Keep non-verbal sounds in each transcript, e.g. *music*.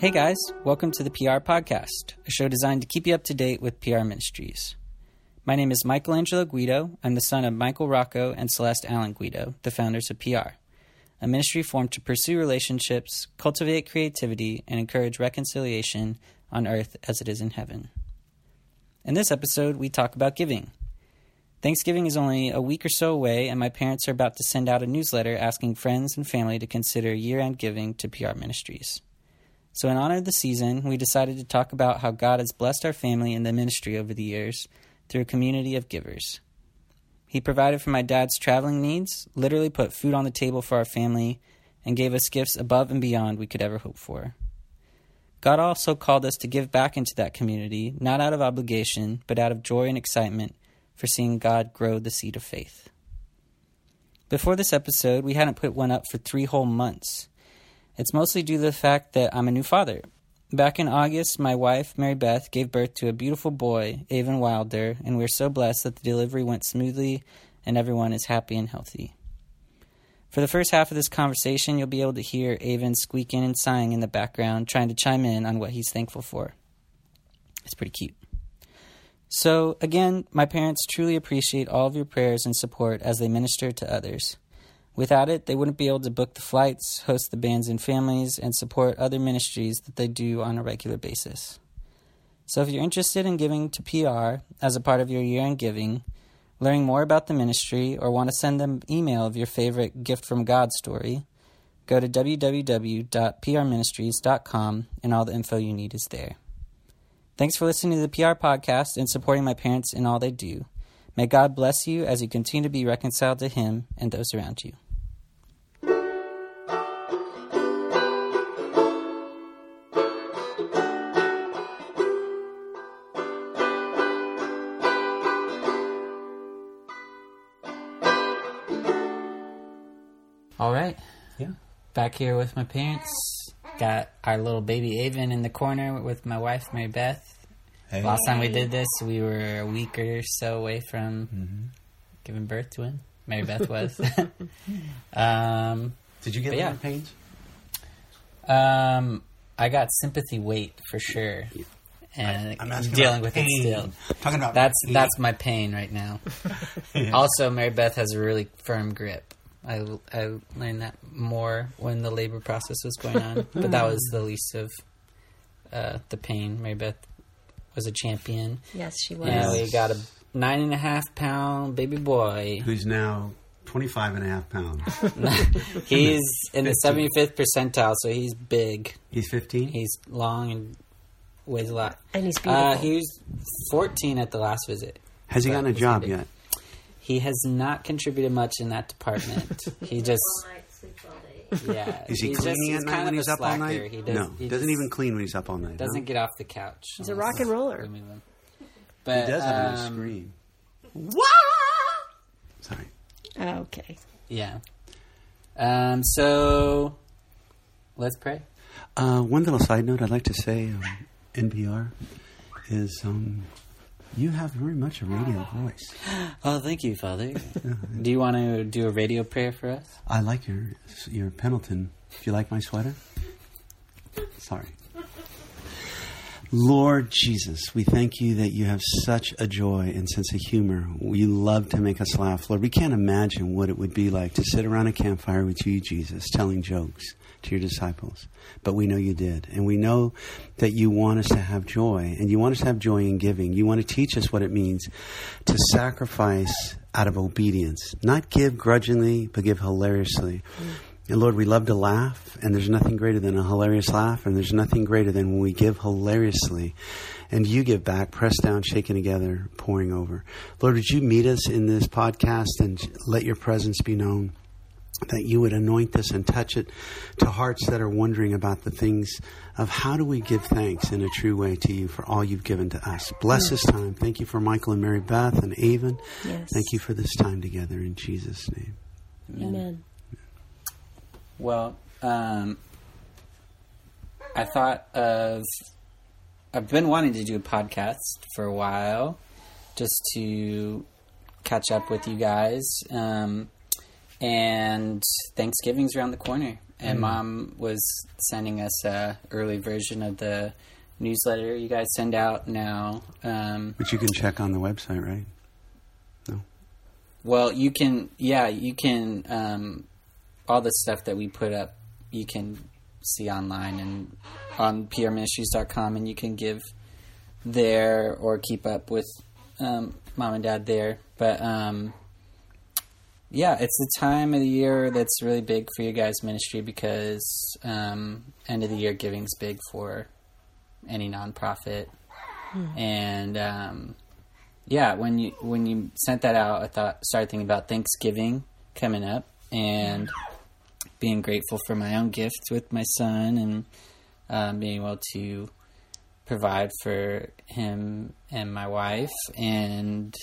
Hey guys, welcome to the PR Podcast, a show designed to keep you up to date with PR ministries. My name is Michelangelo Guido. I'm the son of Michael Rocco and Celeste Allen Guido, the founders of PR, a ministry formed to pursue relationships, cultivate creativity, and encourage reconciliation on earth as it is in heaven. In this episode, we talk about giving. Thanksgiving is only a week or so away, and my parents are about to send out a newsletter asking friends and family to consider year end giving to PR ministries. So, in honor of the season, we decided to talk about how God has blessed our family and the ministry over the years through a community of givers. He provided for my dad's traveling needs, literally put food on the table for our family, and gave us gifts above and beyond we could ever hope for. God also called us to give back into that community, not out of obligation, but out of joy and excitement for seeing God grow the seed of faith. Before this episode, we hadn't put one up for three whole months. It's mostly due to the fact that I'm a new father. Back in August, my wife, Mary Beth, gave birth to a beautiful boy, Avon Wilder, and we're so blessed that the delivery went smoothly and everyone is happy and healthy. For the first half of this conversation, you'll be able to hear Avon squeaking and sighing in the background, trying to chime in on what he's thankful for. It's pretty cute. So, again, my parents truly appreciate all of your prayers and support as they minister to others. Without it, they wouldn't be able to book the flights, host the bands and families, and support other ministries that they do on a regular basis. So if you're interested in giving to PR as a part of your year end giving, learning more about the ministry, or want to send them email of your favorite gift from God story, go to www.prministries.com and all the info you need is there. Thanks for listening to the PR podcast and supporting my parents in all they do. May God bless you as you continue to be reconciled to Him and those around you. All right. Yeah. Back here with my parents. Got our little baby Avon in the corner with my wife, Mary Beth. Hey. Last time we did this, we were a week or so away from Mm-hmm. giving birth to him. Mary Beth *laughs* was. *laughs* um, Did you get yeah. pains? um, I got sympathy weight for sure, and I'm asking dealing with pain. it still. Talking about That's pain. that's my pain right now. *laughs* Also, Mary Beth has a really firm grip. I, I learned that more when the labor process was going on, but that was the least of uh, the pain. Mary Beth was a champion. Yes, she was. Yeah, we got a nine and a half pound baby boy. who's now 25 and a half pounds. *laughs* He's in the 75th percentile, so he's big. He's 15. He's long and weighs a lot. And he's beautiful. Uh, he was 14 at the last visit. Has he gotten a job big. yet? He has not contributed much in that department. *laughs* he just, all night, sleeps all day. Yeah. Is he he's cleaning just, at night when he's up all night? He does, no, he doesn't just even clean when he's up all night. doesn't huh? get off the couch. He's a rock and roller. we move him. He But does have a nice um, scream. Sorry. okay. Yeah. Um, so let's pray. Uh, one little side note I'd like to say um, NPR is um, you have very much a radio voice. *gasps* Oh, thank you, Father. *laughs* do you want to do a radio prayer for us? I like your your Pendleton. Do you like my sweater? Sorry. Lord Jesus, we thank you that you have such a joy and sense of humor. You love to make us laugh. Lord, we can't imagine what it would be like to sit around a campfire with you, Jesus, telling jokes to your disciples. But we know you did. And we know that you want us to have joy. And you want us to have joy in giving. You want to teach us what it means to sacrifice out of obedience. Not give grudgingly, but give hilariously. Mm. And Lord, we love to laugh, and there's nothing greater than a hilarious laugh, and there's nothing greater than when we give hilariously, and you give back, pressed down, shaken together, pouring over. Lord, would you meet us in this podcast and let your presence be known? That you would anoint this and touch it to hearts that are wondering about the things of how do we give thanks in a true way to you for all you've given to us. Bless this time. Thank you for Michael and Mary Beth and Avon. Yes. Thank you for this time together in Jesus' name. Amen. Well, um, I thought of. I've been wanting to do a podcast for a while, just to catch up with you guys. Um, and Thanksgiving's around the corner, and mom was sending us a early version of the newsletter you guys send out now. Um, Which you can check on the website, right? No. Well, you can, yeah, you can. Um, all the stuff that we put up, you can see online and on prministries.com, and you can give there or keep up with um, mom and dad there. But um, yeah, it's the time of the year that's really big for your guys' ministry because um, end of the year giving's big for any nonprofit, and um, yeah, when you when you sent that out, I thought started thinking about Thanksgiving coming up and being grateful for my own gifts with my son and um, being able to provide for him and my wife and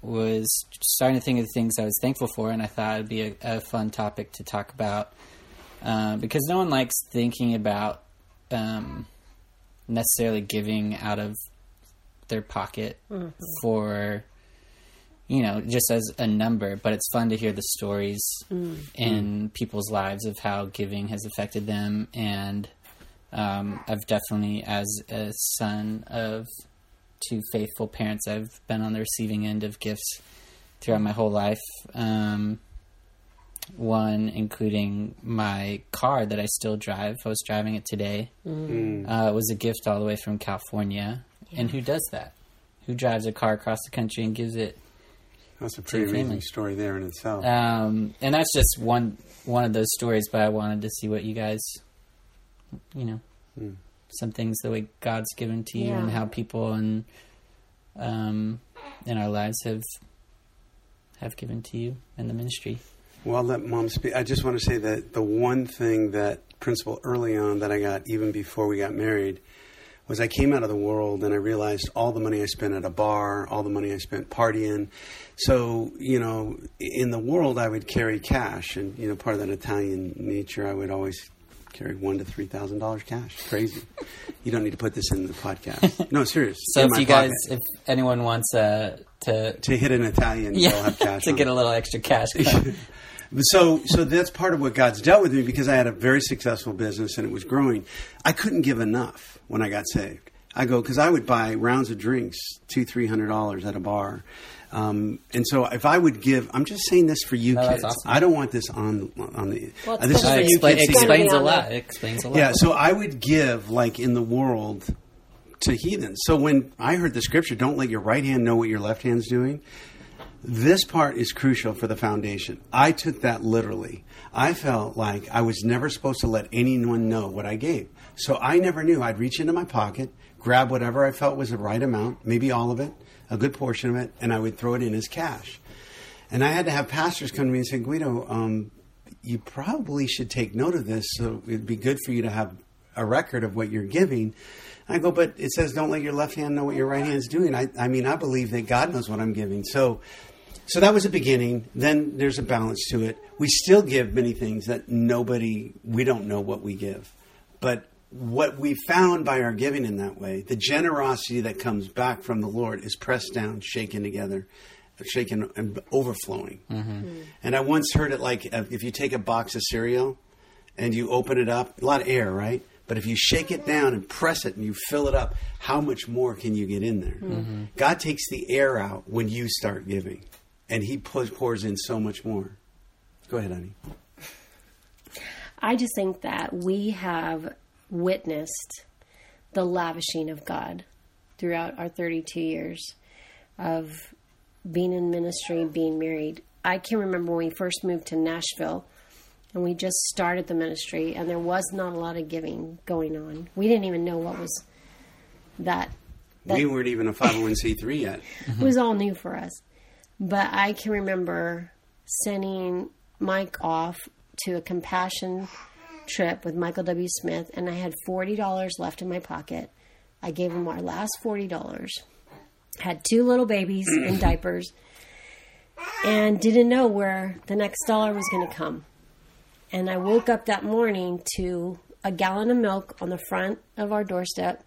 was starting to think of the things I was thankful for and I thought it'd be a, a fun topic to talk about uh, because no one likes thinking about um, necessarily giving out of their pocket for you know just as a number but it's fun to hear the stories in people's lives of how giving has affected them and um, i've definitely as a son of two faithful parents i've been on the receiving end of gifts throughout my whole life um, one including my car that i still drive i was driving it today uh, it was a gift all the way from California. And who does that? Who drives a car across the country and gives it? That's a pretty family. amazing story there in itself. Um, and that's just one one of those stories. But I wanted to see what you guys, you know, Hmm. some things the way God's given to you and how people and um, in our lives have have given to you in the ministry. Well, I'll let mom speak. I just want to say that the one thing that principle early on that I got, even before we got married, was I came out of the world and I realized all the money I spent at a bar, all the money I spent partying. So, you know, in the world, I would carry cash, and you know, part of that Italian nature, I would always carry one to three thousand dollars cash. Crazy. You don't need to put this in the podcast. No, *laughs* serious. So if you guys, pocket. if anyone wants uh, to to hit an Italian, yeah they'll have cash *laughs* to get it. a little extra cash, *laughs* So, so that's part of what God's dealt with me because I had a very successful business and it was growing. I couldn't give enough when I got saved. I go because I would buy rounds of drinks, two, three hundred dollars at a bar, um, and so if I would give, I'm just saying this for you No, that's kids. awesome. I don't want this on on the. Well, uh, this is gonna for you Expla- kids. to gonna get. explains be a lot. It explains a lot. Yeah, so I would give like in the world to heathens. So when I heard the scripture, don't let your right hand know what your left hand's doing. This part is crucial for the foundation. I took that literally. I felt like I was never supposed to let anyone know what I gave. So I never knew. I'd reach into my pocket, grab whatever I felt was the right amount, maybe all of it, a good portion of it, and I would throw it in as cash. And I had to have pastors come to me and say, Guido, um, you probably should take note of this. So it'd be good for you to have a record of what you're giving. I go, but it says don't let your left hand know what your right hand's doing. I, I mean, I believe that God knows what I'm giving. So, so that was a beginning. Then there's a balance to it. We still give many things that nobody, we don't know what we give. But what we found by our giving in that way, the generosity that comes back from the Lord is pressed down, shaken together, shaken and overflowing. Mm-hmm. And I once heard it like uh, if you take a box of cereal and you open it up, a lot of air, right? But if you shake it down and press it and you fill it up, how much more can you get in there? Mm-hmm. Mm-hmm. God takes the air out when you start giving, and He pours, pours in so much more. Go ahead, honey. I just think that we have witnessed the lavishing of God throughout our 32 years of being in ministry, and being married. I can remember when we first moved to Nashville and we just started the ministry, and there was not a lot of giving going on. We didn't even know what was that. that we weren't even a 501c3 yet. *laughs* it was all new for us. But I can remember sending Mike off to a compassion trip with Michael W. Smith, and I had forty dollars left in my pocket. I gave him our last forty dollars. Had two little babies in *clears throat* diapers, and didn't know where the next dollar was going to come. And I woke up that morning to a gallon of milk on the front of our doorstep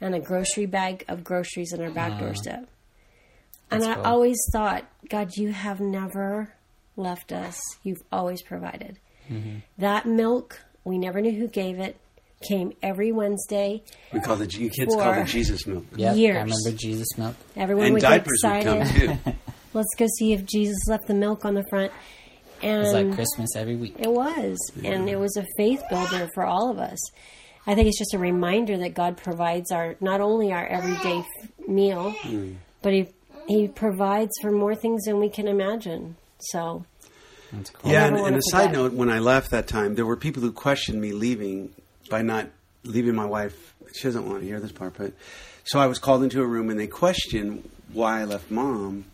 and a grocery bag of groceries on our back uh-huh. doorstep. And I cool. always thought, God, you have never left us. You've always provided. Mm-hmm. That milk, we never knew who gave it, came every Wednesday. We call the you kids call For- it Jesus milk. Yep, Years. I remember Jesus milk. Everyone And would get diapers would come excited. too. *laughs* Let's go see if Jesus left the milk on the front. And It was like Christmas every week. It was. And it was a faith builder for all of us. I think it's just a reminder that God provides our not only our everyday f- meal, mm. but he he provides for more things than we can imagine. So, That's cool. Yeah, and, and a side note, when I left that time, there were people who questioned me leaving by not leaving my wife. She doesn't want to hear this part, but so I was called into a room and they questioned why I left mom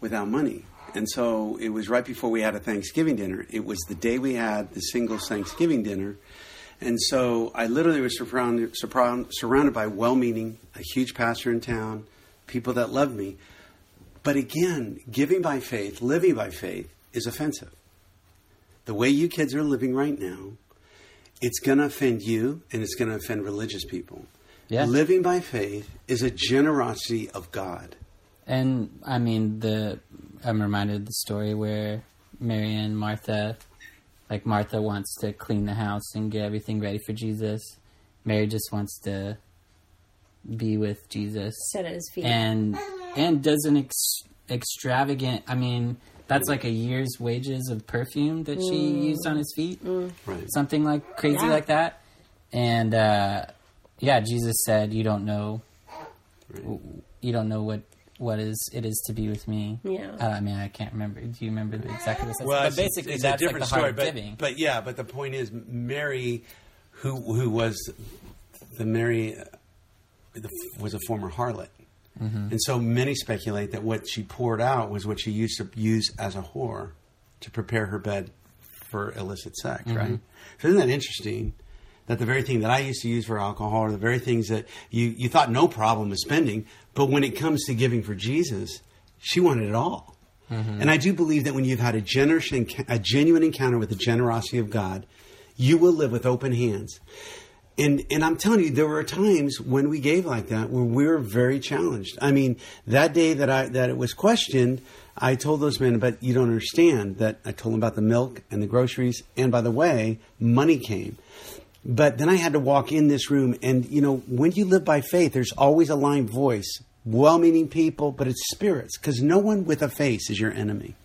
without money. And so it was right before we had a Thanksgiving dinner. It was the day we had the single Thanksgiving dinner. And so I literally was surrounded, surround- surrounded by well meaning, a huge pastor in town, people that loved me. But again, giving by faith, living by faith is offensive. The way you kids are living right now, it's going to offend you and it's going to offend religious people. Yeah. Living by faith is a generosity of God. And I mean, the I'm reminded of the story where Mary and Martha, like Martha wants to clean the house and get everything ready for Jesus. Mary just wants to be with Jesus, sit at his feet. and and does an ex- extravagant. I mean, that's like a year's wages of perfume that she used on his feet, Right. something like crazy Yeah. like that. And uh, yeah, Jesus said, "You don't know you don't know what what is it is to be with me. Yeah. Uh, I mean, I can't remember. Do you remember exactly what it? Well, but it's, basically, it's that's a different like the story. of But, giving. but yeah, but the point is, Mary, who who was the Mary, uh, the, was a former harlot, Mm-hmm. and so many speculate that what she poured out was what she used to use as a whore to prepare her bed for illicit sex. Mm-hmm. Right? So isn't that interesting? That the very thing that I used to use for alcohol are the very things that you, you thought no problem with spending, but when it comes to giving for Jesus, she wanted it all. And I do believe that when you've had a generous, a genuine encounter with the generosity of God, you will live with open hands. And and I'm telling you, there were times when we gave like that where we were very challenged. I mean, that day that I that it was questioned, I told those men, but you don't understand that I told them about the milk and the groceries, and by the way, money came. But then I had to walk in this room, and you know, when you live by faith, there's always a lying voice, well-meaning people, but it's spirits, because no one with a face is your enemy.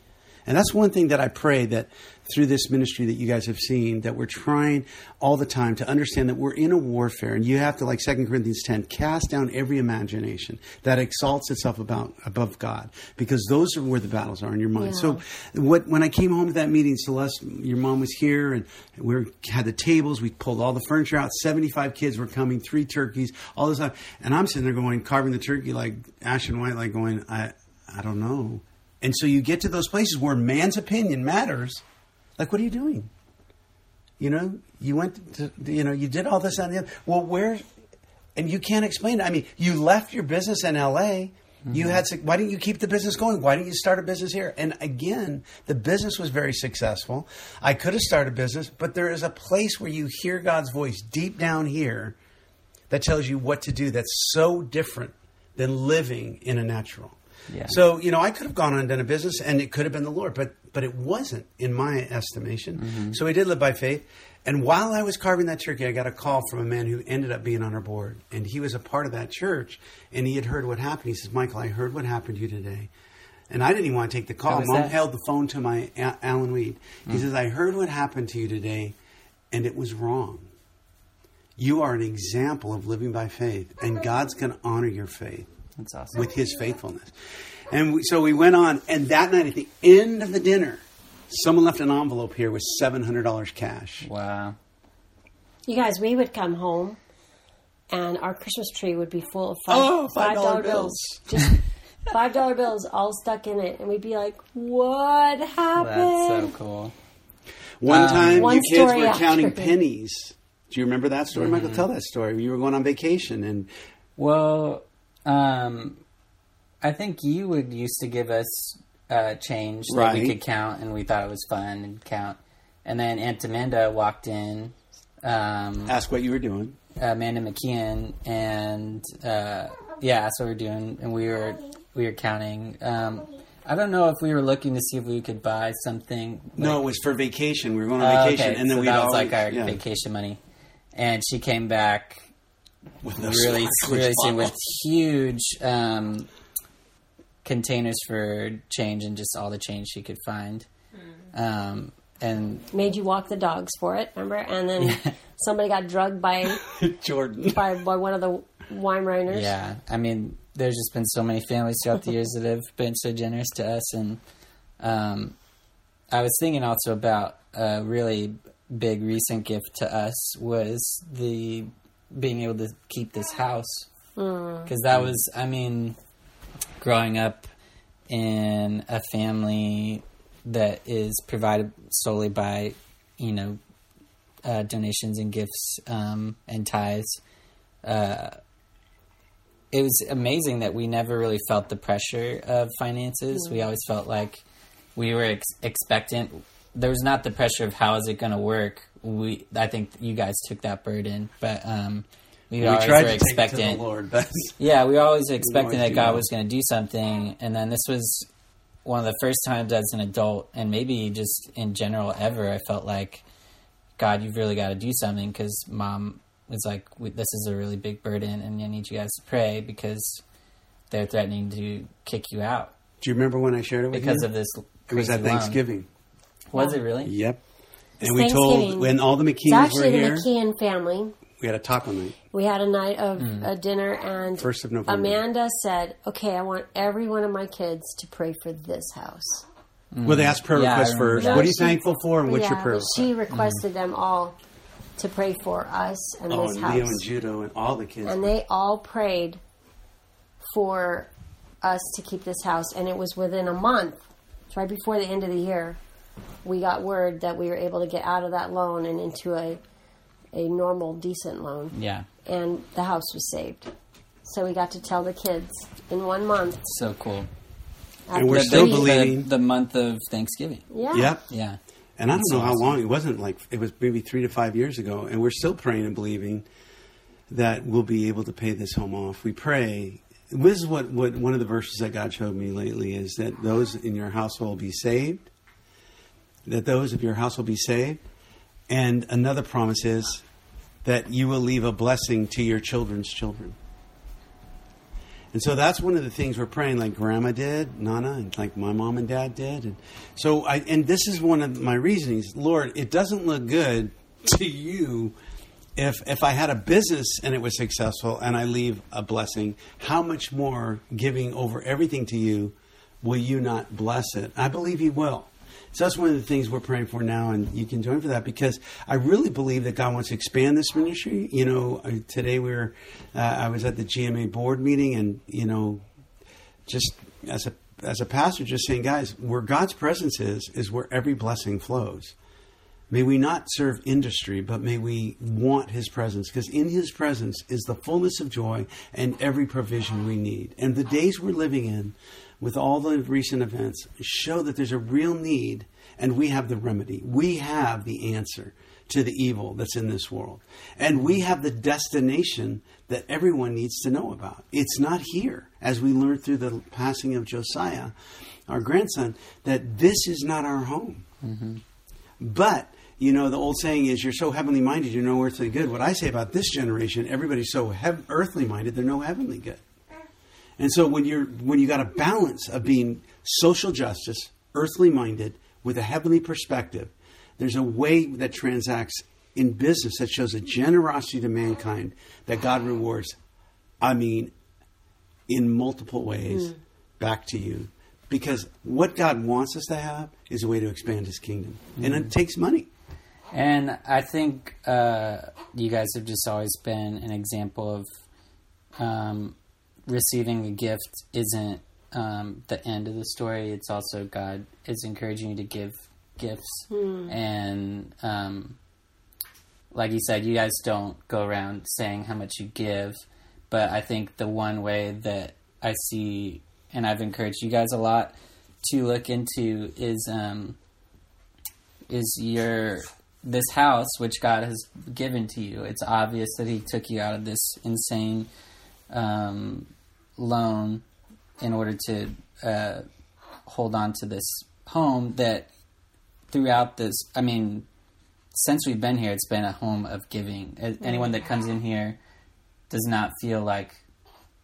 And that's one thing that I pray that through this ministry that you guys have seen, that we're trying all the time to understand that we're in a warfare, and you have to, like 2 Corinthians 10, cast down every imagination that exalts itself about above God, because those are where the battles are in your mind. Yeah. So, what when I came home to that meeting, Celeste, your mom was here, and we had the tables. We pulled all the furniture out. Seventy-five kids were coming, three turkeys, all this stuff, and I'm sitting there going, carving the turkey like ash and white, like going, I, I don't know. And so you get to those places where man's opinion matters. Like, what are you doing? You know, you went to, you know, you did all this on the other. Well, where, and you can't explain it. I mean, you left your business in L.A. You had, why didn't you keep the business going? Why didn't you start a business here? And again, the business was very successful. I could have started a business, but there is a place where you hear God's voice deep down here that tells you what to do that's so different than living in a natural. Yeah. So, you know, I could have gone on and done a business and it could have been the Lord, but but it wasn't in my estimation. Mm-hmm. So we did live by faith. And while I was carving that turkey, I got a call from a man who ended up being on our board. And he was a part of that church and he had heard what happened. He says, Michael, I heard what happened to you today. And I didn't even want to take the call. Mom that? held the phone to my A- Alan Weed. He mm. says, I heard what happened to you today and it was wrong. You are an example of living by faith, and God's going to honor your faith That's awesome. with his faithfulness. And we, so we went on, and that night at the end of the dinner, someone left an envelope here with $700 cash. wow. You guys, we would come home, and our Christmas tree would be full of five, Oh, five $5 bills. Just *laughs* five dollar bills all stuck in it, and we'd be like, "What happened?" That's so cool. One Um, time, One you kids were after. counting pennies. Do you remember that story, Michael? Tell that story. You were going on vacation, and Well, um, I think you would used to give us uh, change that we could count, and we thought it was fun and count. And then Aunt Amanda walked in, um, ask what you were doing. Amanda McKeon, and uh, yeah, that's what we're doing. And we were we were counting. Um, I don't know if we were looking to see if we could buy something. no, it was for vacation. We were going on Oh, vacation, okay. and then so we that was always, like our yeah, vacation money. And she came back with really, *laughs* really soon with huge um, containers for change and just all the change she could find. Um, and Made you walk the dogs for it, remember? And then *laughs* somebody got drugged by, *laughs* Jordan. by by one of the wine Weimaraners. yeah, I mean, there's just been so many families throughout the years that have been so generous to us. And um, I was thinking also about a really big recent gift to us was the being able to keep this house because that was, I mean, growing up in a family that is provided solely by, you know, uh, donations and gifts um, and tithes. Uh, it was amazing that we never really felt the pressure of finances. We always felt like we were ex- expectant. There was not the pressure of how is it going to work. We, I think you guys took that burden, but um, we, We always tried were to take it to the. Lord, but *laughs* Yeah, we were always *laughs* expecting that God that. was going to do something, and then this was one of the first times as an adult, and maybe just in general ever, I felt like, God, you've really got to do something because Mom was like, "This is a really big burden, and I need you guys to pray because they're threatening to kick you out do you remember when I shared it with because you? Because of this." it was crazy at loan." Thanksgiving. Was it really? Yep. And we told Thanksgiving. when all the It's McKeons were actually the here, McKeon family. We had a taco night. We had a night of Hmm. a dinner, and First of November. Amanda said, "Okay, I want every one of my kids to pray for this house." Well, they asked prayer Mm. Yeah, requests first. that. What are you She- thankful for, and what's your prayer? she request? requested them all to pray for us and oh, this and house, Leo and Judo and all the kids. and they all prayed for us to keep this house. And it was within a month, right before the end of the year, we got word that we were able to get out of that loan and into a a normal, decent loan, Yeah, and the house was saved. So we got to tell the kids in one month. so cool. And we're still three- believing- the, the month of Thanksgiving. Yeah. Yep. Yeah, And I don't That's know how awesome. long. It wasn't like it was maybe three to five years ago, and we're still praying and believing that we'll be able to pay this home off. We pray. This is what, what one of the verses that God showed me lately is that those in your household be saved, that those of your household be saved, and another promise is that you will leave a blessing to your children's children. And so that's one of the things we're praying, like Grandma did, Nana, and like my mom and dad did. And so I, and this is one of my reasonings, Lord. It doesn't look good to you if if I had a business and it was successful and I leave a blessing. How much more giving over everything to you will you not bless it? I believe He will. So that's one of the things we're praying for now, and you can join for that because I really believe that God wants to expand this ministry. You know, today we were, uh, I was at the GMA board meeting, and you know, just as a as a pastor, just saying, guys, where God's presence is, is where every blessing flows. May we not serve industry, but may we want His presence, because in His presence is the fullness of joy and every provision we need. And the days we're living in, with all the recent events, show that there's a real need, and we have the remedy. We have the answer to the evil that's in this world. And we have the destination that everyone needs to know about. It's not here, as we learned through the passing of Josiah, our grandson, that this is not our home. Mm-hmm. But you know, the old saying is, "You're so heavenly minded, you're no earthly good." What I say about this generation, everybody's so hev- earthly minded, they're no heavenly good. And so when you're when you got a balance of being social justice, earthly minded, with a heavenly perspective, there's a way that transacts in business that shows a generosity to mankind that God rewards. I mean, in multiple ways back to you. Because what God wants us to have is a way to expand his kingdom. And it takes money. And I think uh, you guys have just always been an example of um, receiving a gift isn't um, the end of the story. It's also God is encouraging you to give gifts. And um, like you said, you guys don't go around saying how much you give. But I think the one way that I see, and I've encouraged you guys a lot to look into, is um, is your this house which God has given to you. It's obvious that He took you out of this insane um, loan in order to uh, hold on to this home that throughout this, I mean, since we've been here, it's been a home of giving. Anyone that comes in here does not feel like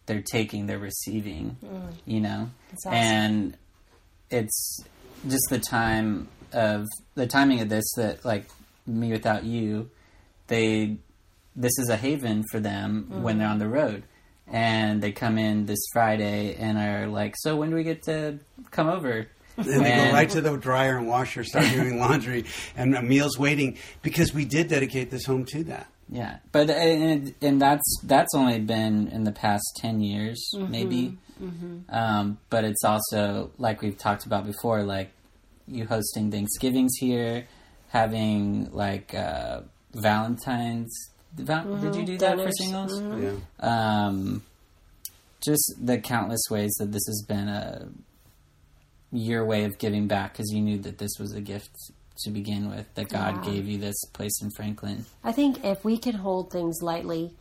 they're taking, they're receiving, you know? Awesome. And it's just the time of the timing of this that, like, me without you, they, this is a haven for them when they're on the road. And they come in this Friday and are like, "So when do we get to come over?" And they go right to the dryer and washer, start doing *laughs* laundry, and a meal's waiting because we did dedicate this home to that. Yeah, but and, and that's that's only been in the past ten years, maybe. Um, but it's also like we've talked about before, like you hosting Thanksgivings here, having like uh, Valentine's. Val- Did you do that for Dinners. singles? Yeah. um, just the countless ways that this has been a your way of giving back because you knew that this was a gift to begin with that God Yeah. gave you this place in Franklin. I think if we could hold things lightly,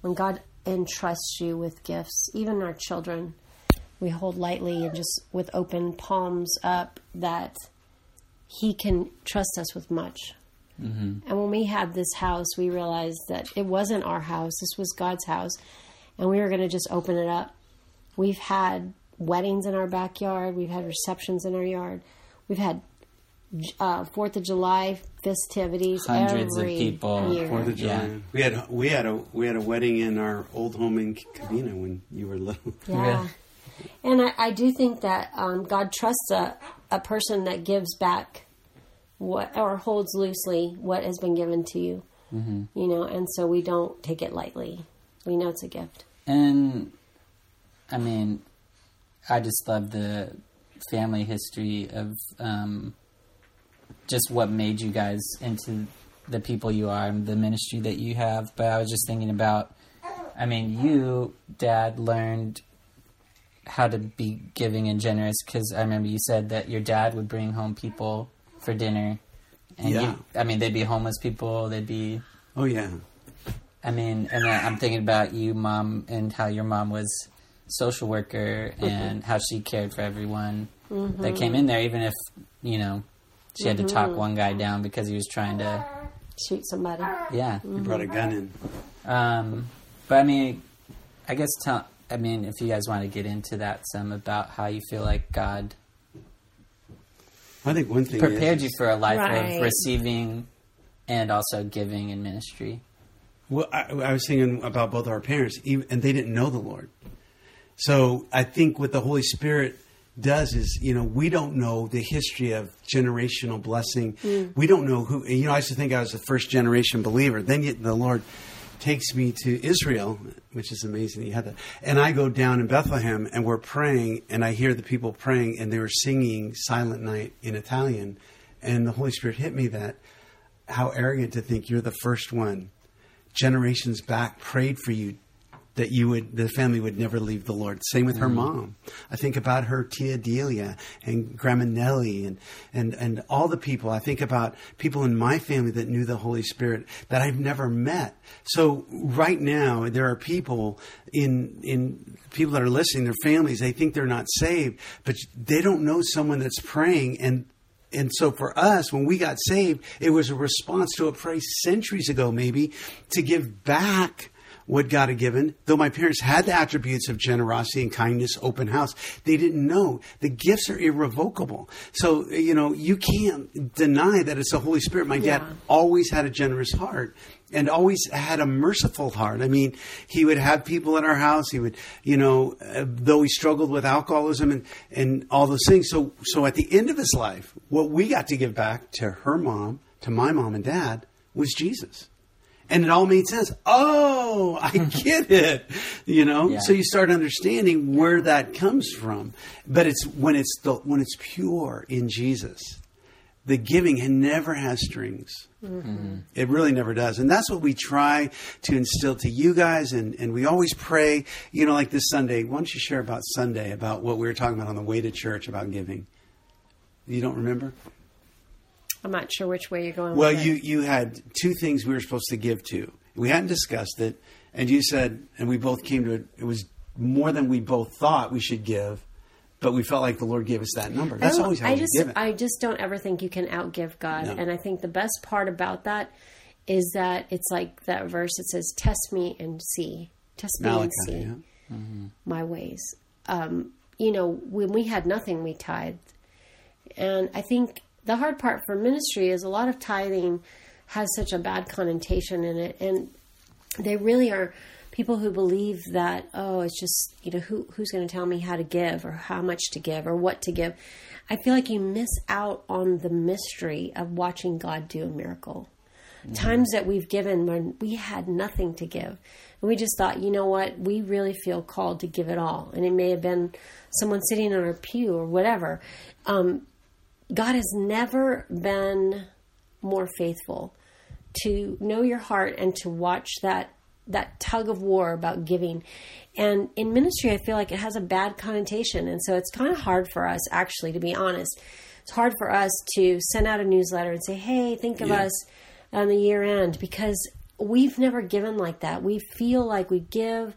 when God entrusts you with gifts, even our children, we hold lightly and just with open palms up that He can trust us with much. And when we had this house, we realized that it wasn't our house, this was God's house, and we were going to just open it up. We've had weddings in our backyard, we've had receptions in our yard, we've had uh, Fourth of July festivities. Hundreds of people. Year. Fourth of July. Yeah. We had we had a we had a wedding in our old home in Cabina when you were little. *laughs* Yeah. And I, I do think that um, God trusts a, a person that gives back what or holds loosely what has been given to you. Mm-hmm. You know, and so we don't take it lightly. We know it's a gift. And I mean, I just love the family history of um, just what made you guys into the people you are and the ministry that you have. But I was just thinking about, I mean, you, Dad, learned how to be giving and generous because I remember you said that your dad would bring home people for dinner. And Yeah. you, I mean, they'd be homeless people, they'd be Oh yeah. I mean, and I'm thinking about you, mom, and how your mom was social worker mm-hmm. and how she cared for everyone mm-hmm. that came in there, even if you know she had to talk mm-hmm. one guy down because he was trying to, Shoot somebody. yeah. he brought a gun in. Um, but I mean, I guess tell. I mean, if you guys want to get into that some about how you feel like God I think one thing prepared is, you for a life Right. of receiving and also giving in ministry. Well, I, I was thinking about both our parents, even, and they didn't know the Lord. So I think what the Holy Spirit does is, you know, we don't know the history of generational blessing. Mm. We don't know who. You know, I used to think I was a first generation believer. Then yet the Lord takes me to Israel, which is amazing. You had that, and I go down in Bethlehem, and we're praying, and I hear the people praying, and they were singing "Silent Night" in Italian, and the Holy Spirit hit me that how arrogant to think you're the first one generations back prayed for you that you would the family would never leave the Lord. Same with her mm-hmm. mom. I think about her Tia Delia and Grandma Nellie and, and and all the people. I think about people in my family that knew the Holy Spirit that I've never met. So right now there are people in in people that are listening, their families, they think they're not saved, but they don't know someone that's praying and and so for us, when we got saved, it was a response to a prayer centuries ago, maybe, to give back what God had given. Though my parents had the attributes of generosity and kindness, open house, they didn't know the gifts are irrevocable. So, you know, you can't deny that it's the Holy Spirit. My dad Yeah. always had a generous heart and always had a merciful heart. I mean, he would have people at our house. He would, you know, uh, though he struggled with alcoholism and, and all those things. So, so at the end of his life, what we got to give back to her mom, to my mom and dad, was Jesus. And it all made sense. Oh, I *laughs* get it. You know, Yeah. so you start understanding where that comes from. But it's when it's the, when it's pure in Jesus the giving never has strings. Mm-hmm. It really never does. And that's what we try to instill to you guys. And, and we always pray, you know, like this Sunday. Why don't you share about Sunday, about what we were talking about on the way to church about giving? You don't remember? I'm not sure which way you're going. Well, with it. you, you had two things we were supposed to give to. We hadn't discussed it. And you said, and we both came to it, it was more than we both thought we should give. but we felt like the Lord gave us that number. That's always how I just, give it. I just don't ever think you can outgive God. No. And I think the best part about that is that it's like that verse that says, "Test me and see, test me Malachi, and see yeah. my ways." Um, you know, when we had nothing, we tithed, and I think the hard part for ministry is a lot of tithing has such a bad connotation in it, and they really are people who believe that oh it's just you know who who's going to tell me how to give or how much to give or what to give? I feel like you miss out on the mystery of watching god do a miracle. Times that we've given when we had nothing to give. And we just thought you know what? We really feel called to give it all. And it may have been someone sitting on our pew or whatever. Um, god has never been more faithful to know your heart and to watch that that tug of war about giving and in ministry i feel like it has a bad connotation and so it's kind of hard for us actually to be honest it's hard for us to send out a newsletter and say hey think of Yeah. us on the year end because we've never given like that we feel like we give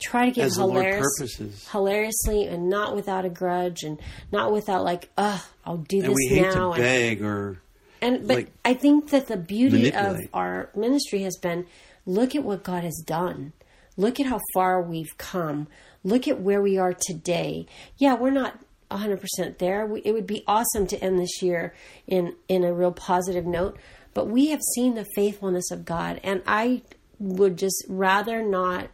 try to give hilarious, purposes. hilariously and not without a grudge and not without like ugh i'll do this and we hate now to and beg or and but like, I think that the beauty of our ministry has been look at what God has done. Look at how far we've come. Look at where we are today. Yeah, we're not 100% there. We, it would be awesome to end this year in in a real positive note, but we have seen the faithfulness of God and I would just rather not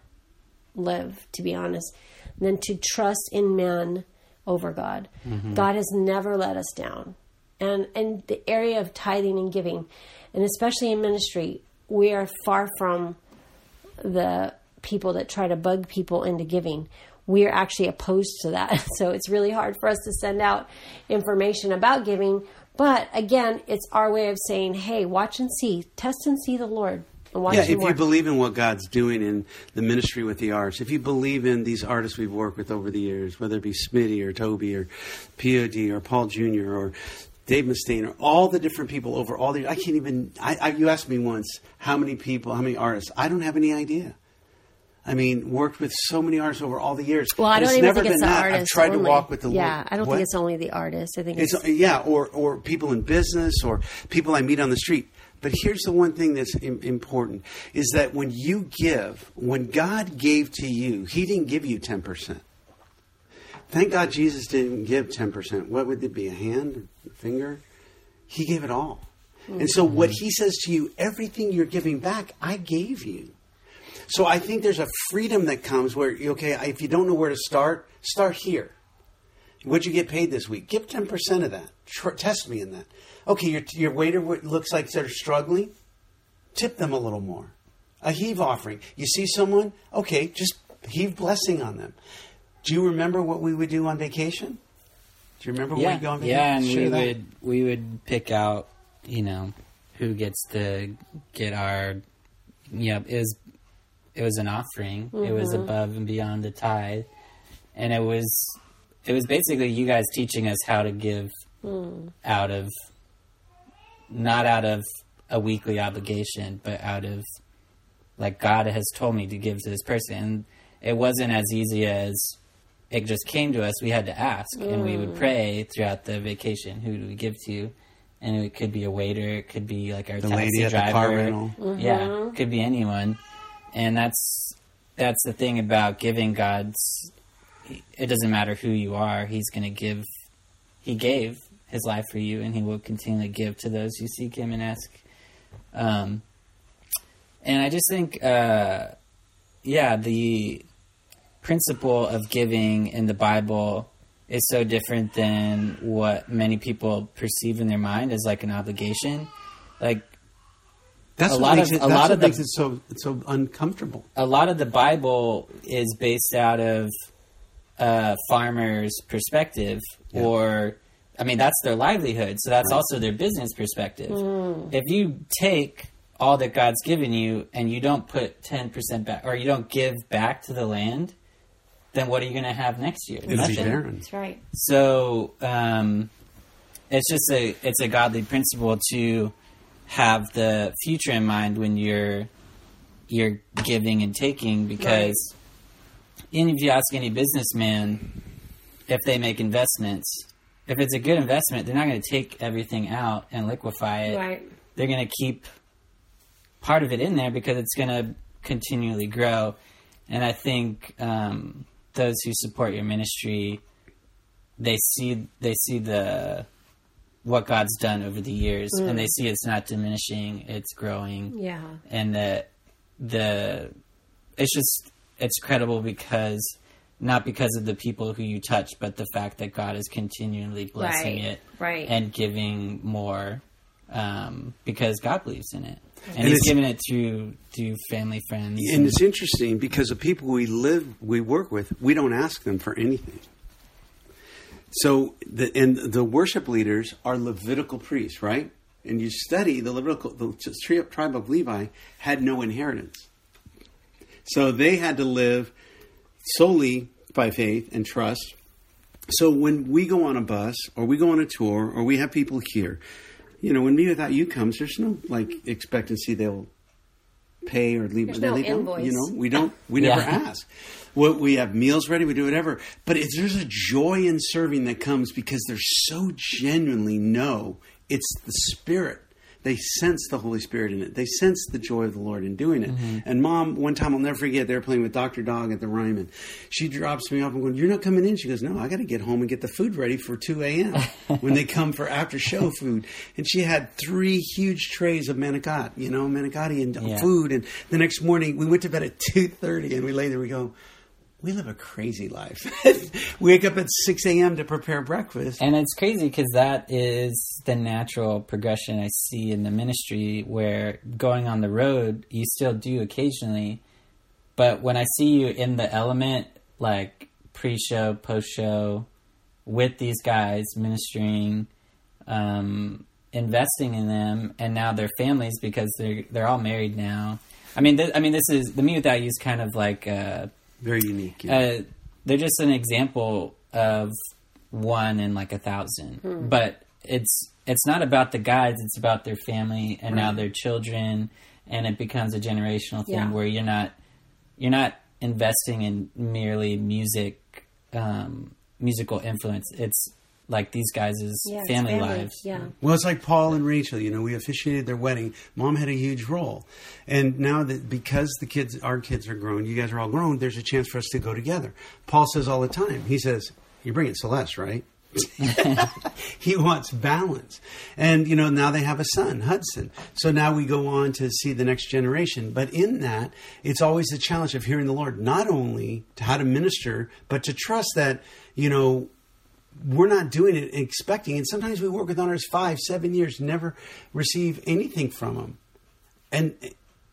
live to be honest than to trust in man over God. Mm-hmm. God has never let us down. And and the area of tithing and giving and especially in ministry we are far from the people that try to bug people into giving. We are actually opposed to that. *laughs* So it's really hard for us to send out information about giving. But again it's our way of saying hey watch and see. Test and see the lord yeah, if you believe in what God's doing in the ministry with the arts, if you believe in these artists we've worked with over the years, whether it be Smitty or Toby or POD or Paul Jr. or Dave Mustaine or all the different people over all the years. I can't even. I, I, you asked me once how many people, how many artists. I don't have any idea. I mean, worked with so many artists over all the years. well i don't even think it's the artists. I've tried only. to walk with the yeah i don't What? think it's only the artists. i think it's, It's yeah, or or people in business or people I meet on the street. But here's the one thing that's important is that when you give, when God gave to you, He didn't give you ten percent. Thank God Jesus didn't give ten percent. What would it be? A hand, a finger? He gave it all. And so mm-hmm. what He says to you, everything you're giving back, I gave you. So I think there's a freedom that comes where okay, if you don't know where to start, start here. What'd you get paid this week? Give ten percent of that. Tr- test me in that. Okay, your your waiter looks like they're struggling. Tip them a little more. A heave offering. You see someone? Okay, just heave blessing on them. Do you remember what we would do on vacation? Do you remember when yeah, we'd go on vacation? yeah, and Share we that. would we would pick out, you know, who gets to get our, you know, it was it was an offering. It was mm-hmm. above and beyond the tithe, and it was it was basically you guys teaching us how to give hmm. out of not out of a weekly obligation, but out of like God has told me to give to this person. And it wasn't as easy as it just came to us. We had to ask, and we would hmm. pray throughout the vacation. Who do we give to? And it could be a waiter. It could be like our The taxi lady at the driver. car rental. Yeah, it could be anyone. And that's that's the thing about giving. God's. It doesn't matter who you are. He's going to give. He gave his life for you, and he will continually give to those who seek him and ask. Um, and I just think, uh, yeah, the principle of giving in the Bible is so different than what many people perceive in their mind as like an obligation. Like That's a what lot makes of- it, a lot of the- makes it so it's so uncomfortable. a lot of the Bible is based out of a farmer's perspective, Yeah. or I mean, that's their livelihood, so that's also their business perspective. If you take all that God's given you and you don't put ten percent back, or you don't give back to the land, then what are you going to have next year? It'll Nothing. That's right. So um, it's just a it's a godly principle to have the future in mind when you're you're giving and taking because even if you ask any businessman if they make investments, if it's a good investment, they're not going to take everything out and liquefy it. Right. They're going to keep part of it in there because it's going to continually grow. And I think um, those who support your ministry, they see they see the what God's done over the years, and they see it's not diminishing; it's growing Yeah. and that the it's just it's credible because not because of the people who you touch, but the fact that God is continually blessing Right, it right. and giving more um, because God believes in it. And, And he's it's- giving it through through family friends. And it's interesting because the people we live, we work with, we don't ask them for anything. So, the, and the worship leaders are Levitical priests, right? And you study the Levitical, the tri- tribe of Levi had no inheritance. So they had to live solely by faith and trust. So when we go on a bus or we go on a tour or we have people here, you know, when mewithoutYou comes, there's no like expectancy they'll pay or leave. There's no they don't, invoice. You know, we don't. We Yeah. never ask. Well, we have meals ready. We do whatever. But it's, there's a joy in serving that comes because they're so genuinely know it's the Spirit. They sense the Holy Spirit in it. They sense the joy of the Lord in doing it. Mm-hmm. And mom, one time I'll never forget, they were playing with Dr. Dog at the Ryman. She drops me off and going, You're not coming in? She goes, No, I got to get home and get the food ready for 2 a.m. *laughs* when they come for after show food. And she had three huge trays of manicotti, you know, manicotti and Yeah. food. And the next morning we went to bed at 2.30 and we lay there, we go, we live a crazy life. *laughs* wake up at 6 a.m. to prepare breakfast. And it's crazy because that is the natural progression I see in the ministry where going on the road, you still do occasionally. But when I see you in the element, like pre show, post show, with these guys ministering, um, investing in them, and now their families because they're they're all married now. I mean, th- I mean, this is the mewithoutYou is kind of like uh, Very unique. yeah. uh, they're just an example of one in like a thousand. But it's it's not about the guys; it's about their family and now their children, and it becomes a generational thing Yeah. where you're not you're not investing in merely music, um, musical influence. It's like these guys' Yeah. it's family, lives. Yeah. Well, it's like Paul and Rachel. You know, we officiated their wedding. Mom had a huge role, and now that because the kids, our kids are grown, you guys are all grown. There's a chance for us to go together. Paul says all the time. He says, "You're bringing Celeste, right?" *laughs* he wants balance, and you know now they have a son, Hudson. So now we go on to see the next generation. But in that, it's always the challenge of hearing the Lord, not only to how to minister, but to trust that you know we're not doing it expecting. And sometimes we work with honors five, seven years, never receive anything from them. And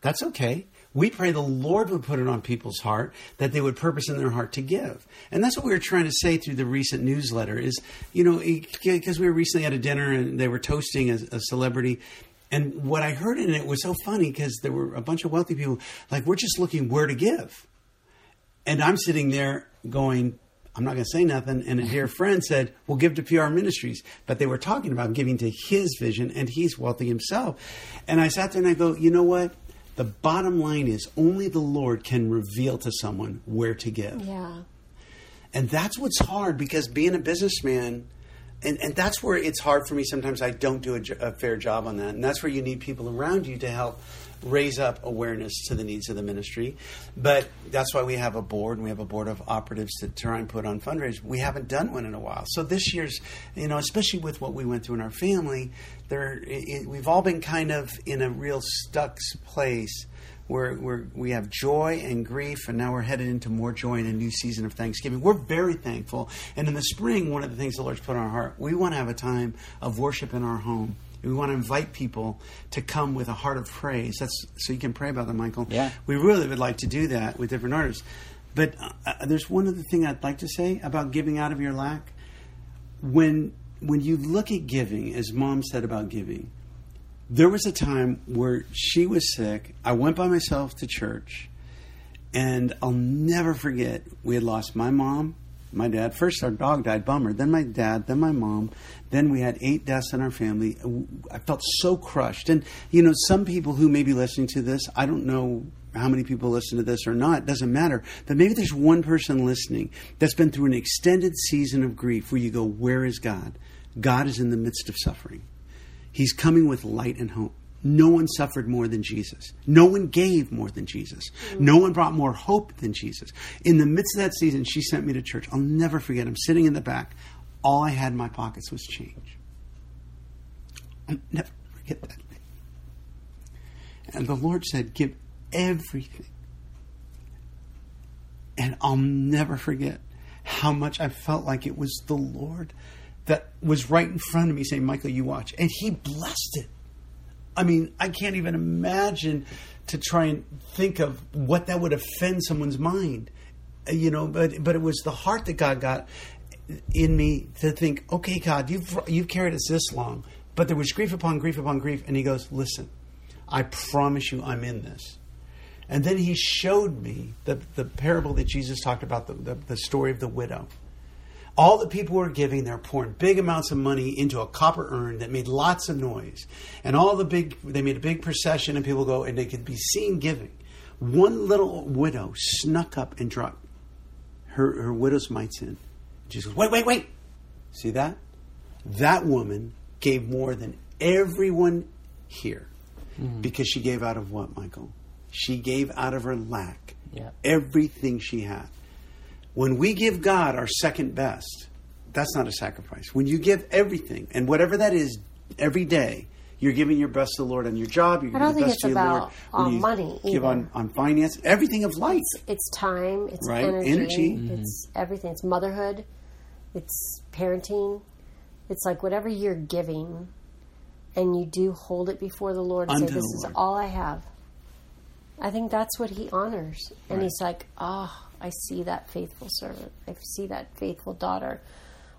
that's okay. We pray the Lord would put it on people's heart that they would purpose in their heart to give. And that's what we were trying to say through the recent newsletter is, you know, because we were recently at a dinner and they were toasting a, a celebrity. And what I heard in it was so funny because there were a bunch of wealthy people like, we're just looking where to give. And I'm sitting there going, I'm not going to say nothing. And a dear friend said, We'll give to PR Ministries. But they were talking about giving to his vision, and he's wealthy himself. And I sat there and I go, You know what? The bottom line is only the Lord can reveal to someone where to give. Yeah. And that's what's hard because being a businessman, and, and that's where it's hard for me sometimes. I don't do a, a fair job on that. And that's where you need people around you to help raise up awareness to the needs of the ministry. But that's why we have a board and we have a board of operatives to try and put on fundraisers. We haven't done one in a while. So this year's, you know, especially with what we went through in our family, there it, we've all been kind of in a real stuck place where we're, we have joy and grief, and now we're headed into more joy in a new season of Thanksgiving. We're very thankful. And in the spring, one of the things the Lord's put on our heart, we want to have a time of worship in our home. We want to invite people to come with a heart of praise. That's so you can pray about them, Michael. Yeah. we really would like to do that with different artists. But uh, there's one other thing I'd like to say about giving out of your lack. When when you look at giving, as Mom said about giving, there was a time where she was sick. I went by myself to church, and I'll never forget. We had lost my mom, My dad. First, our dog died, bummer. Then my dad. Then my mom. Then we had eight deaths in our family. I felt so crushed. And you know, some people who may be listening to this, I don't know how many people listen to this or not, doesn't matter. But maybe there's one person listening that's been through an extended season of grief where you go, Where is God? God is in the midst of suffering. He's coming with light and hope. No one suffered more than Jesus. No one gave more than Jesus. No one brought more hope than Jesus. In the midst of that season, she sent me to church. I'll never forget. I'm sitting in the back. All I had in my pockets was change. I'll never forget that. And the Lord said, Give everything. And I'll never forget how much I felt like it was the Lord that was right in front of me saying, Michael, you watch. And He blessed it. I mean, I can't even imagine to try and think of what that would offend someone's mind. You know, but but it was the heart that God got in me to think, okay, God, you've you've carried us this long, but there was grief upon grief upon grief, and He goes, listen, I promise you, I'm in this. And then He showed me the the parable that Jesus talked about, the the, the story of the widow. All the people were giving, they're pouring big amounts of money into a copper urn that made lots of noise. And all the big, they made a big procession, and people go, and they could be seen giving. One little widow snuck up and dropped her, her widow's mites in. She goes, wait, wait, wait. See that? That woman gave more than everyone here hmm. because she gave out of what, Michael? She gave out of her lack. Yeah. Everything she had. When we give God our second best, that's not a sacrifice. When you give everything, and whatever that is, every day, you're giving your best to the Lord on your job. You're I don't giving your think best it's to the about, Lord. when uh, you money Give either. on, on finance, everything of life. It's time. It's Right, energy. energy. Mm-hmm. It's everything. It's motherhood. It's parenting. It's like whatever you're giving, and you do hold it before the Lord and say, Unto the "This is all I have." I think that's what He honors, and Right. He's like, "Ah, I see that faithful servant. I see that faithful daughter,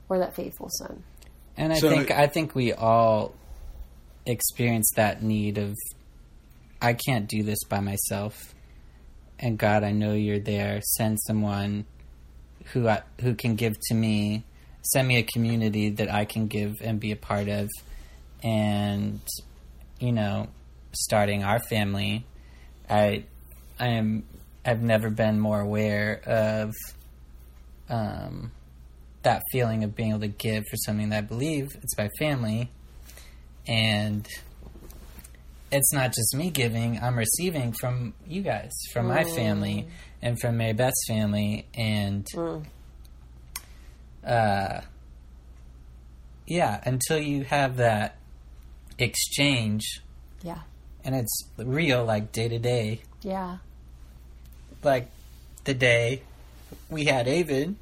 or that faithful son." And I So- think I think we all experience that need of I can't do this by myself. And God, I know you're there. Send someone who I, who can give to me. Send me a community that I can give and be a part of. And you know, starting our family, I I am I've never been more aware of um that feeling of being able to give for something that I believe it's my family, and it's not just me giving; I'm receiving from you guys, from my family, and from Mary Beth's family, and uh, yeah, until you have that exchange, Yeah, and it's real, like day to day, yeah, like the day we had Avid,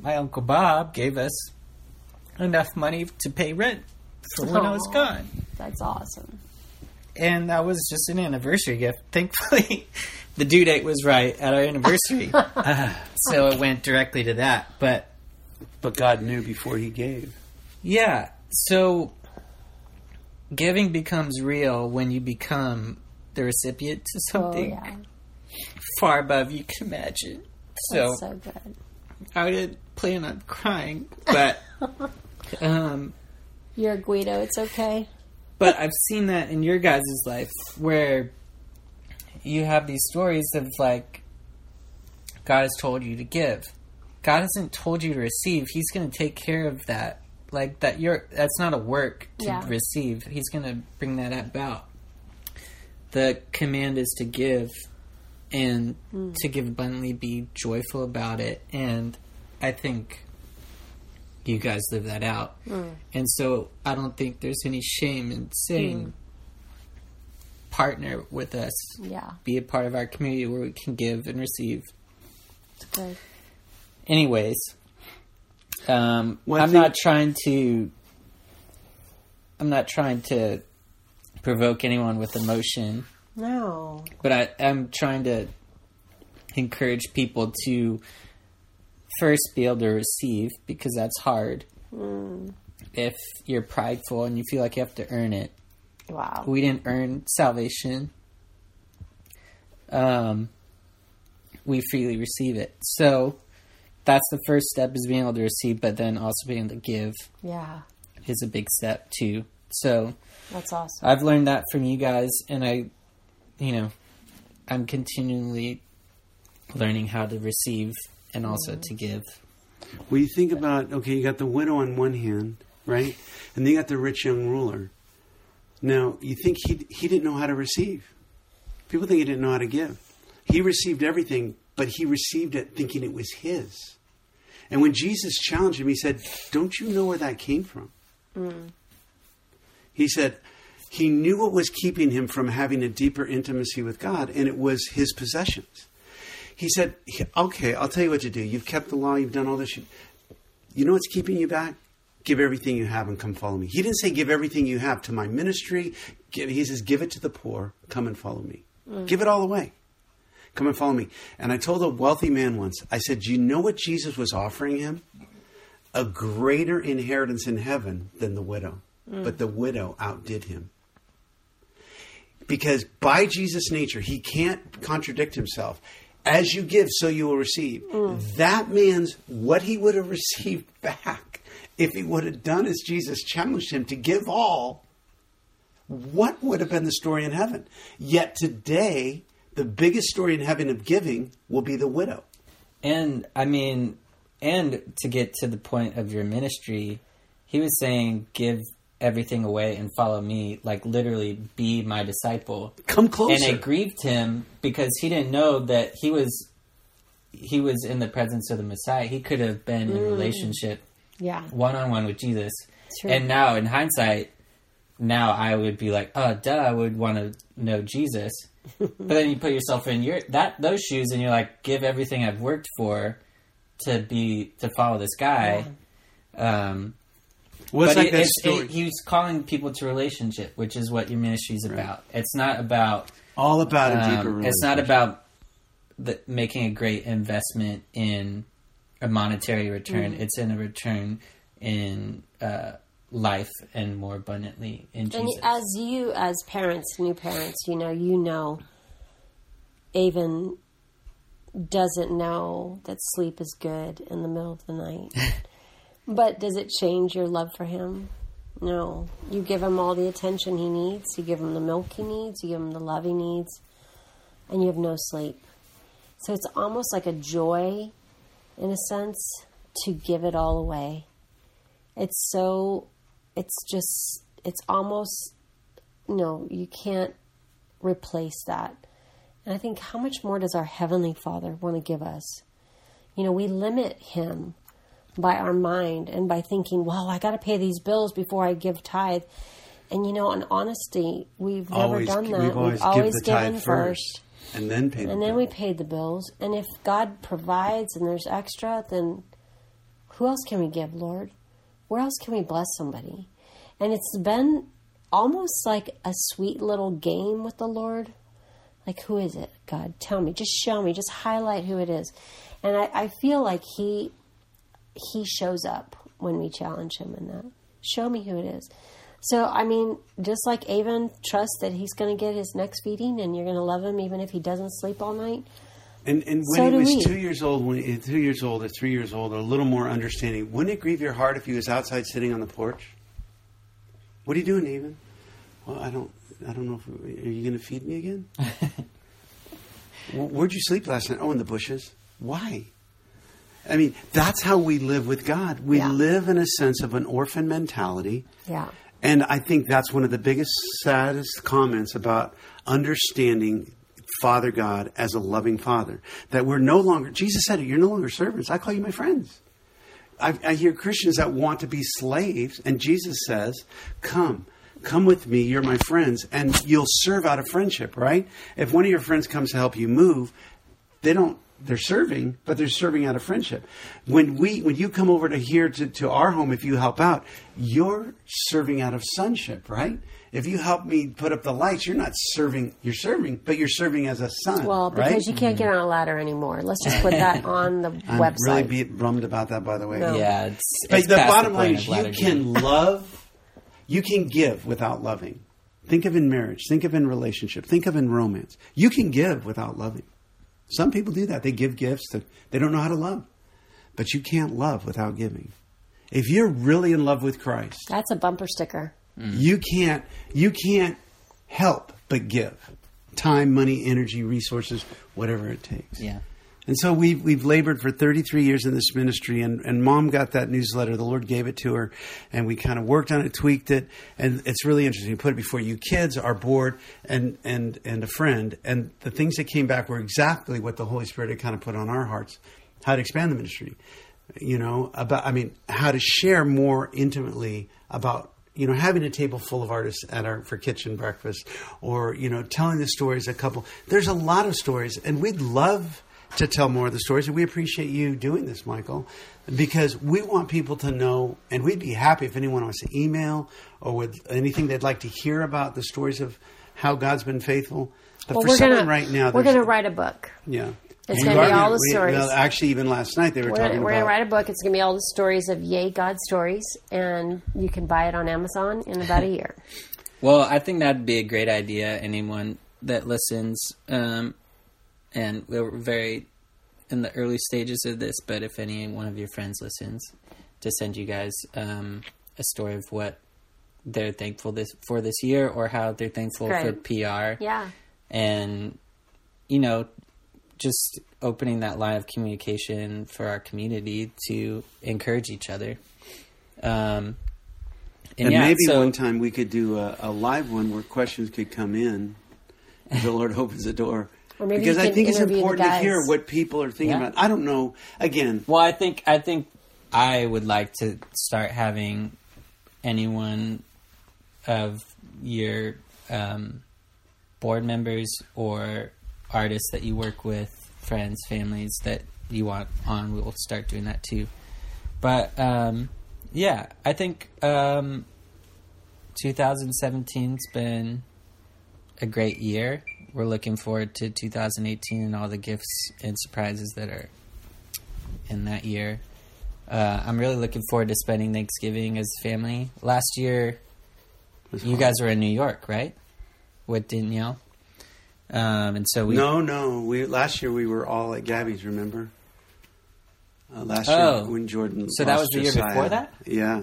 my uncle Bob gave us enough money to pay rent for when I was gone. that's awesome. And that was just an anniversary gift. Thankfully, *laughs* the due date was right at our anniversary. *laughs* so it went directly to that. But But God knew before He gave. yeah, so giving becomes real when you become the recipient to Oh something yeah, far above you can imagine. So, so good. I didn't plan on crying, but *laughs* um, You're a Guido. It's okay. but I've seen that in your guys' life where you have these stories of like God has told you to give. God hasn't told you to receive. He's going to take care of that. Like that you're that's not a work to Yeah. receive. He's going to bring that about. The command is to give and hmm. to give abundantly be joyful about it and I think you guys live that out. Hmm. And so I don't think there's any shame in saying hmm. partner with us, Yeah, be a part of our community where we can give and receive. it's good. Anyways, um, Well, I I'm think- not trying to. I'm not trying to provoke anyone with emotion, No, but I am trying to encourage people to first be able to receive because that's hard. If you're prideful and you feel like you have to earn it, wow. we didn't earn salvation. Um, we freely receive it. So that's the first step is being able to receive, but then also being able to give Yeah, is a big step too. So that's awesome. I've learned that from you guys, and I, you know, I'm continually learning how to receive and also mm-hmm. to give. Well, you think about okay, you got the widow on one hand, right, and then you got the rich young ruler. Now you think he he didn't know how to receive. People think he didn't know how to give. He received everything, but he received it thinking it was his. And when Jesus challenged him, he said, "Don't you know where that came from?" Mm. He said he knew what was keeping him from having a deeper intimacy with God, and it was his possessions. He said, Okay, I'll tell you what to do. You've kept the law, you've done all this. You, you know what's keeping you back? Give everything you have and come follow me. He didn't say, Give everything you have to my ministry. Give, he says, Give it to the poor. Come and follow me. Mm. Give it all away. Come and follow me. And I told a wealthy man once, I said, Do you know what Jesus was offering him? A greater inheritance in heaven than the widow. But the widow outdid him because by Jesus' nature, he can't contradict himself. As you give, so you will receive. That means what he would have *laughs* received back if he would have done as Jesus challenged him to give all. What would have been the story in heaven? Yet today, the biggest story in heaven of giving will be the widow. And I mean, and to get to the point of your ministry, he was saying, give everything away and follow me, like literally be my disciple. Come closer. And it grieved him because he didn't know that he was he was in the presence of the Messiah. He could have been in relationship Yeah, one on one with Jesus. True. And now in hindsight, now I would be like, oh duh, I would want to know Jesus. *laughs* but then you put yourself in your that those shoes and you're like, give everything I've worked for to be to follow this guy. Um well, it's but like it- that it's- story. it- he's calling people to relationship, which is what your ministry is about. It's not about all about a um, deeper relationship. it's not about the, making a great investment in a monetary return. Mm. It's in a return in uh, life and more abundantly in and Jesus. as you, as parents, new parents, you know, you know, Avon doesn't know that sleep is good in the middle of the night. *laughs* but does it change your love for him? No. You give him all the attention he needs. You give him the milk he needs. You give him the love he needs. And you have no sleep. So it's almost like a joy, in a sense, to give it all away. It's so, it's just, it's almost, no, you can't replace that. And I think how much more does our Heavenly Father want to give us? You know, we limit Him by our mind and by thinking, well, I got to pay these bills before I give tithe. And you know, in honesty, we've never always, done that. We've always, always give the tithe given first, and then pay the then bill. we paid the bills. And if God provides and there's extra, then who else can we give, Lord? Where else can we bless somebody? And it's been almost like a sweet little game with the Lord. Like, who is it? God, tell me. Just show me. Just highlight who it is. And I, I feel like He He shows up when we challenge Him in that. Show me who it is. So, I mean, just like Avon trusts that he's going to get his next feeding and you're going to love him even if he doesn't sleep all night. And, and when So he was we. two years old, when he- two years old or three years old, a little more understanding, wouldn't it grieve your heart if he was outside sitting on the porch? What are you doing, Avon? Well, I don't, I don't know. If, are you going to feed me again? *laughs* Where'd you sleep last night? Oh, in the bushes. Why? I mean, that's how we live with God. We Yeah. live in a sense of an orphan mentality. Yeah. And I think that's one of the biggest, saddest comments about understanding Father God as a loving Father. That we're no longer, Jesus said it, you're no longer servants. I call you my friends. I, I hear Christians that want to be slaves, and Jesus says, Come, come with me, you're my friends, and you'll serve out of friendship, right? If one of your friends comes to help you move, they don't they're serving but they're serving out of friendship when we when you come over to here to, to our home if you help out you're serving out of sonship right if you help me put up the lights you're not serving you're serving but you're serving as a son Well, because right you can't get on a ladder anymore. Let's just put that *laughs* on the website. i'm website. really be bummed about that by the way No. yeah, it's, but it's the past bottom point line is you can love you can give without loving think of in marriage think of in relationship think of in romance you can give without loving some people do that they give gifts that they don't know how to love but you can't love without giving. If you're really in love with Christ, That's a bumper sticker. Mm. you can't you can't help but give time, money, energy, resources, whatever it takes. Yeah. And so we've, we've labored for 33 years in this ministry, and, and mom got that newsletter. The Lord gave it to her, and we kind of worked on it, tweaked it, and it's really interesting. You put it before you kids, our board, and, and, and a friend, and the things that came back were exactly what the Holy Spirit had kind of put on our hearts how to expand the ministry. You know, about, I mean, how to share more intimately about you know, having a table full of artists at our for kitchen breakfast, or you know, telling the stories. A couple. There's a lot of stories, and we'd love to tell more of the stories. And we appreciate you doing this, Michael, because we want people to know, and we'd be happy if anyone wants to email or with anything they'd like to hear about the stories of how God's been faithful. But Well, for we're someone gonna right now, we're gonna write a book. yeah. It's gonna be are all the we- stories. well, actually, even last night they were We're talking gonna, we're gonna write a book. It's gonna be all the stories of Yay God stories, and you can buy it on Amazon in about a year. *laughs* Well, I think that'd be a great idea. Anyone that listens, um, and we're very in the early stages of this, but if any one of your friends listens, to send you guys um, a story of what they're thankful this for this year, or how they're thankful for PR, Yeah, and you know, just opening that line of communication for our community to encourage each other. Um, And yeah, maybe so- one time we could do a, a live one where questions could come in the Lord opens the door. Or maybe because you I think it's important to hear what people are thinking Yeah. about. I don't know. Again, Well, I think I think I would like to start having anyone of your um, board members or artists that you work with, friends, families that you want on. We'll start doing that too. But um, yeah, I think um, 2017's been a great year. We're looking forward to 2018 and all the gifts and surprises that are in that year. Uh, I'm really looking forward to spending Thanksgiving as family. Last year, you hard. guys were in New York, right? With Danielle. Um, and so we. no, no. We last year we were all at Gabby's. Remember? Uh, last Oh. year when Jordan. So that was the year Josiah. before that? Yeah.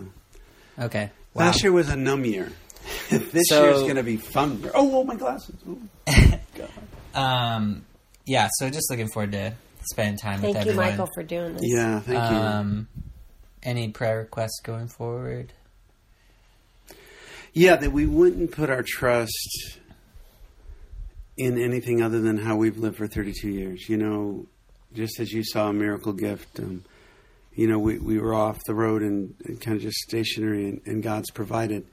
Okay. Wow. Last year was a numb year. *laughs* this So- year's going to be fun. Oh, oh, my glasses. *laughs* Ooh. Um, yeah, so just looking forward to spending time with that. thank with you, everyone. Michael, for doing this. Yeah, thank you. Um, any prayer requests going forward? Yeah, that we wouldn't put our trust in anything other than how we've lived for 32 years. You know, just as you saw a miracle gift, um, you know, we, we were off the road and, and kind of just stationary, and, and God's provided.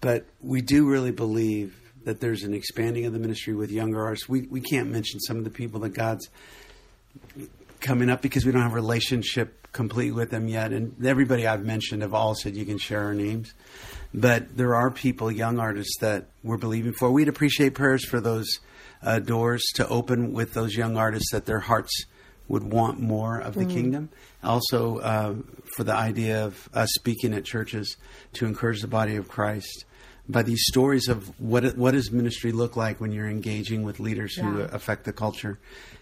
But we do really believe that there's an expanding of the ministry with younger artists. We, we can't mention some of the people that God's coming up because we don't have a relationship complete with them yet. And everybody I've mentioned have all said you can share our names. But there are people, young artists, that we're believing for. We'd appreciate prayers for those uh, doors to open with those young artists that their hearts would want more of the kingdom. Also, uh, for the idea of us speaking at churches to encourage the body of Christ by these stories of what what does ministry look like when you're engaging with leaders who Yeah. uh, affect the culture,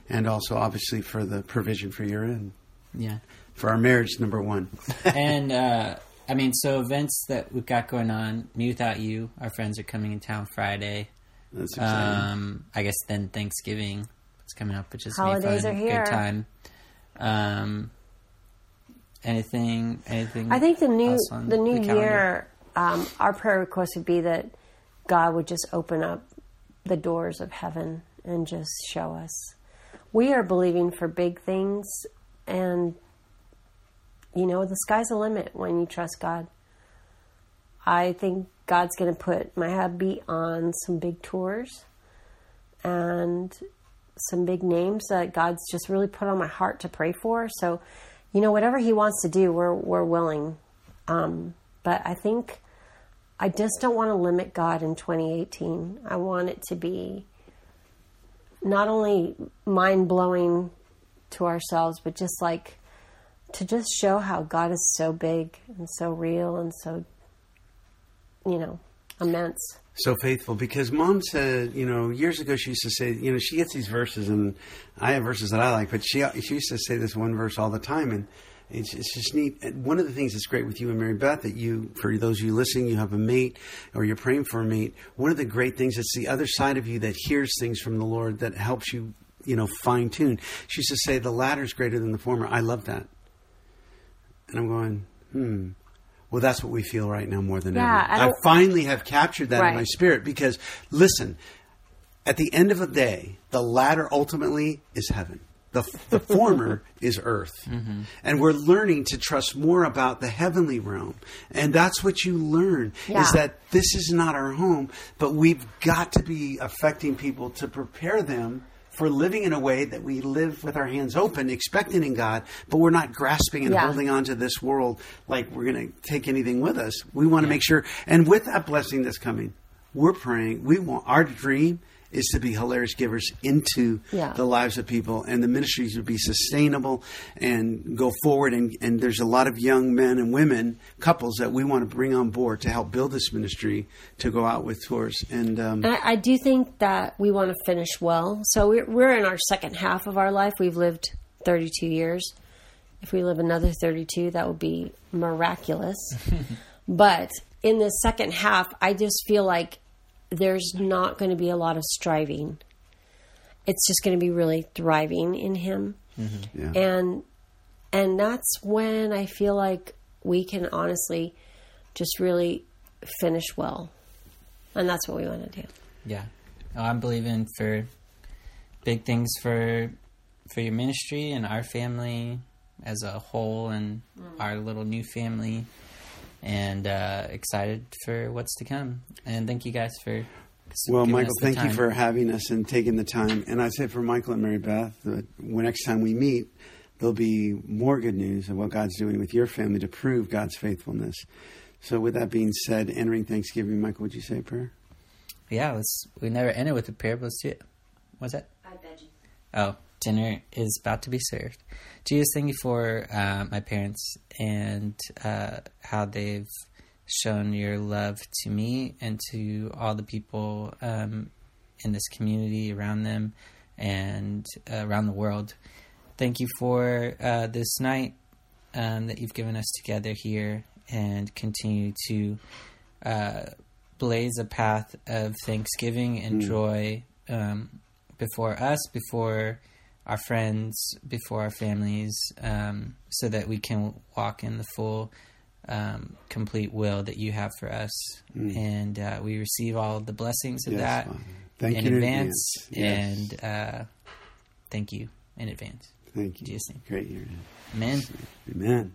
and also obviously for the provision for your end, Yeah. for our marriage, number one. *laughs* and uh, I mean, so events that we've got going on. mewithoutYou, our friends are coming in town Friday. That's exciting. Um, I guess then Thanksgiving is coming up, which is Holidays be are here. good time. Um, anything? Anything? I think the new else on the new calendar? year, um, our prayer request would be that God would just open up the doors of heaven and just show us. We are believing for big things, and you know the sky's the limit when you trust God. I think God's going to put my hubby on some big tours and some big names that God's just really put on my heart to pray for. So, you know, whatever He wants to do, we're we're willing. Um, but I think I just don't want to limit God in 2018. I want it to be not only mind blowing to ourselves, but just like to just show how God is so big and so real and so, you know, immense. so faithful because mom said, you know, years ago she used to say, you know, she gets these verses and I have verses that I like, but she she used to say this one verse all the time and it's, it's just neat. And one of the things that's great with you and Mary Beth that you, for those of you listening, you have a mate or you're praying for a mate. One of the great things is the other side of you that hears things from the Lord that helps you, you know, fine tune. She used to say the latter is greater than the former. I love that. And I'm going, hmm. Well, that's what we feel right now more than Yeah, ever. I I, finally have captured that in my spirit because, listen, at the end of the day, the latter ultimately is heaven. The, the former is earth. Mm-hmm. And we're learning to trust more about the heavenly realm. And that's what you learn Yeah. is that this is not our home, but we've got to be affecting people to prepare them for living in a way that we live with our hands open, expecting in God, but we're not grasping and Yeah. holding on to this world like we're going to take anything with us. We want to make sure, and with that blessing that's coming, we're praying. We want our dream is to be hilarious givers into Yeah. the lives of people, and the ministries would be sustainable and go forward. And, and there's a lot of young men and women, couples that we want to bring on board to help build this ministry to go out with tours. And um, And I, I do think that we want to finish well. So we're, we're in our second half of our life. We've lived 32 years. If we live another 32, that would be miraculous. *laughs* but in the second half, I just feel like there's not going to be a lot of striving. It's just going to be really thriving in Him. Mm-hmm. yeah. and and that's when I feel like we can honestly just really finish well, and that's what we want to do. Yeah, oh, I'm believing for big things for for your ministry and our family as a whole, and mm. our little new family, and uh, excited for what's to come. And thank you guys for. Well, Michael, us the thank you for having us and taking the time. And I say for Michael and Mary Beth, that when next time we meet, there'll be more good news of what God's doing with your family to prove God's faithfulness. So, with that being said, entering Thanksgiving, Michael, would you say a prayer? Yeah, let's. We never ended with a prayer, but let's do it. What's that? Oh, dinner is about to be served. Jesus, thank you for uh, my parents and uh, how they've shown your love to me and to all the people um, in this community around them and uh, around the world. Thank you for uh, this night um, that you've given us together here and continue to uh, blaze a path of thanksgiving and joy um, before us, before our friends, before our families, um, so that we can walk in the full, um, complete will that you have for us. And uh, we receive all the blessings of Yes, that Father. Thank in you in advance. advance. Yes. And uh, thank you in advance. Thank you. Jesus' name. Great year. Amen. Amen.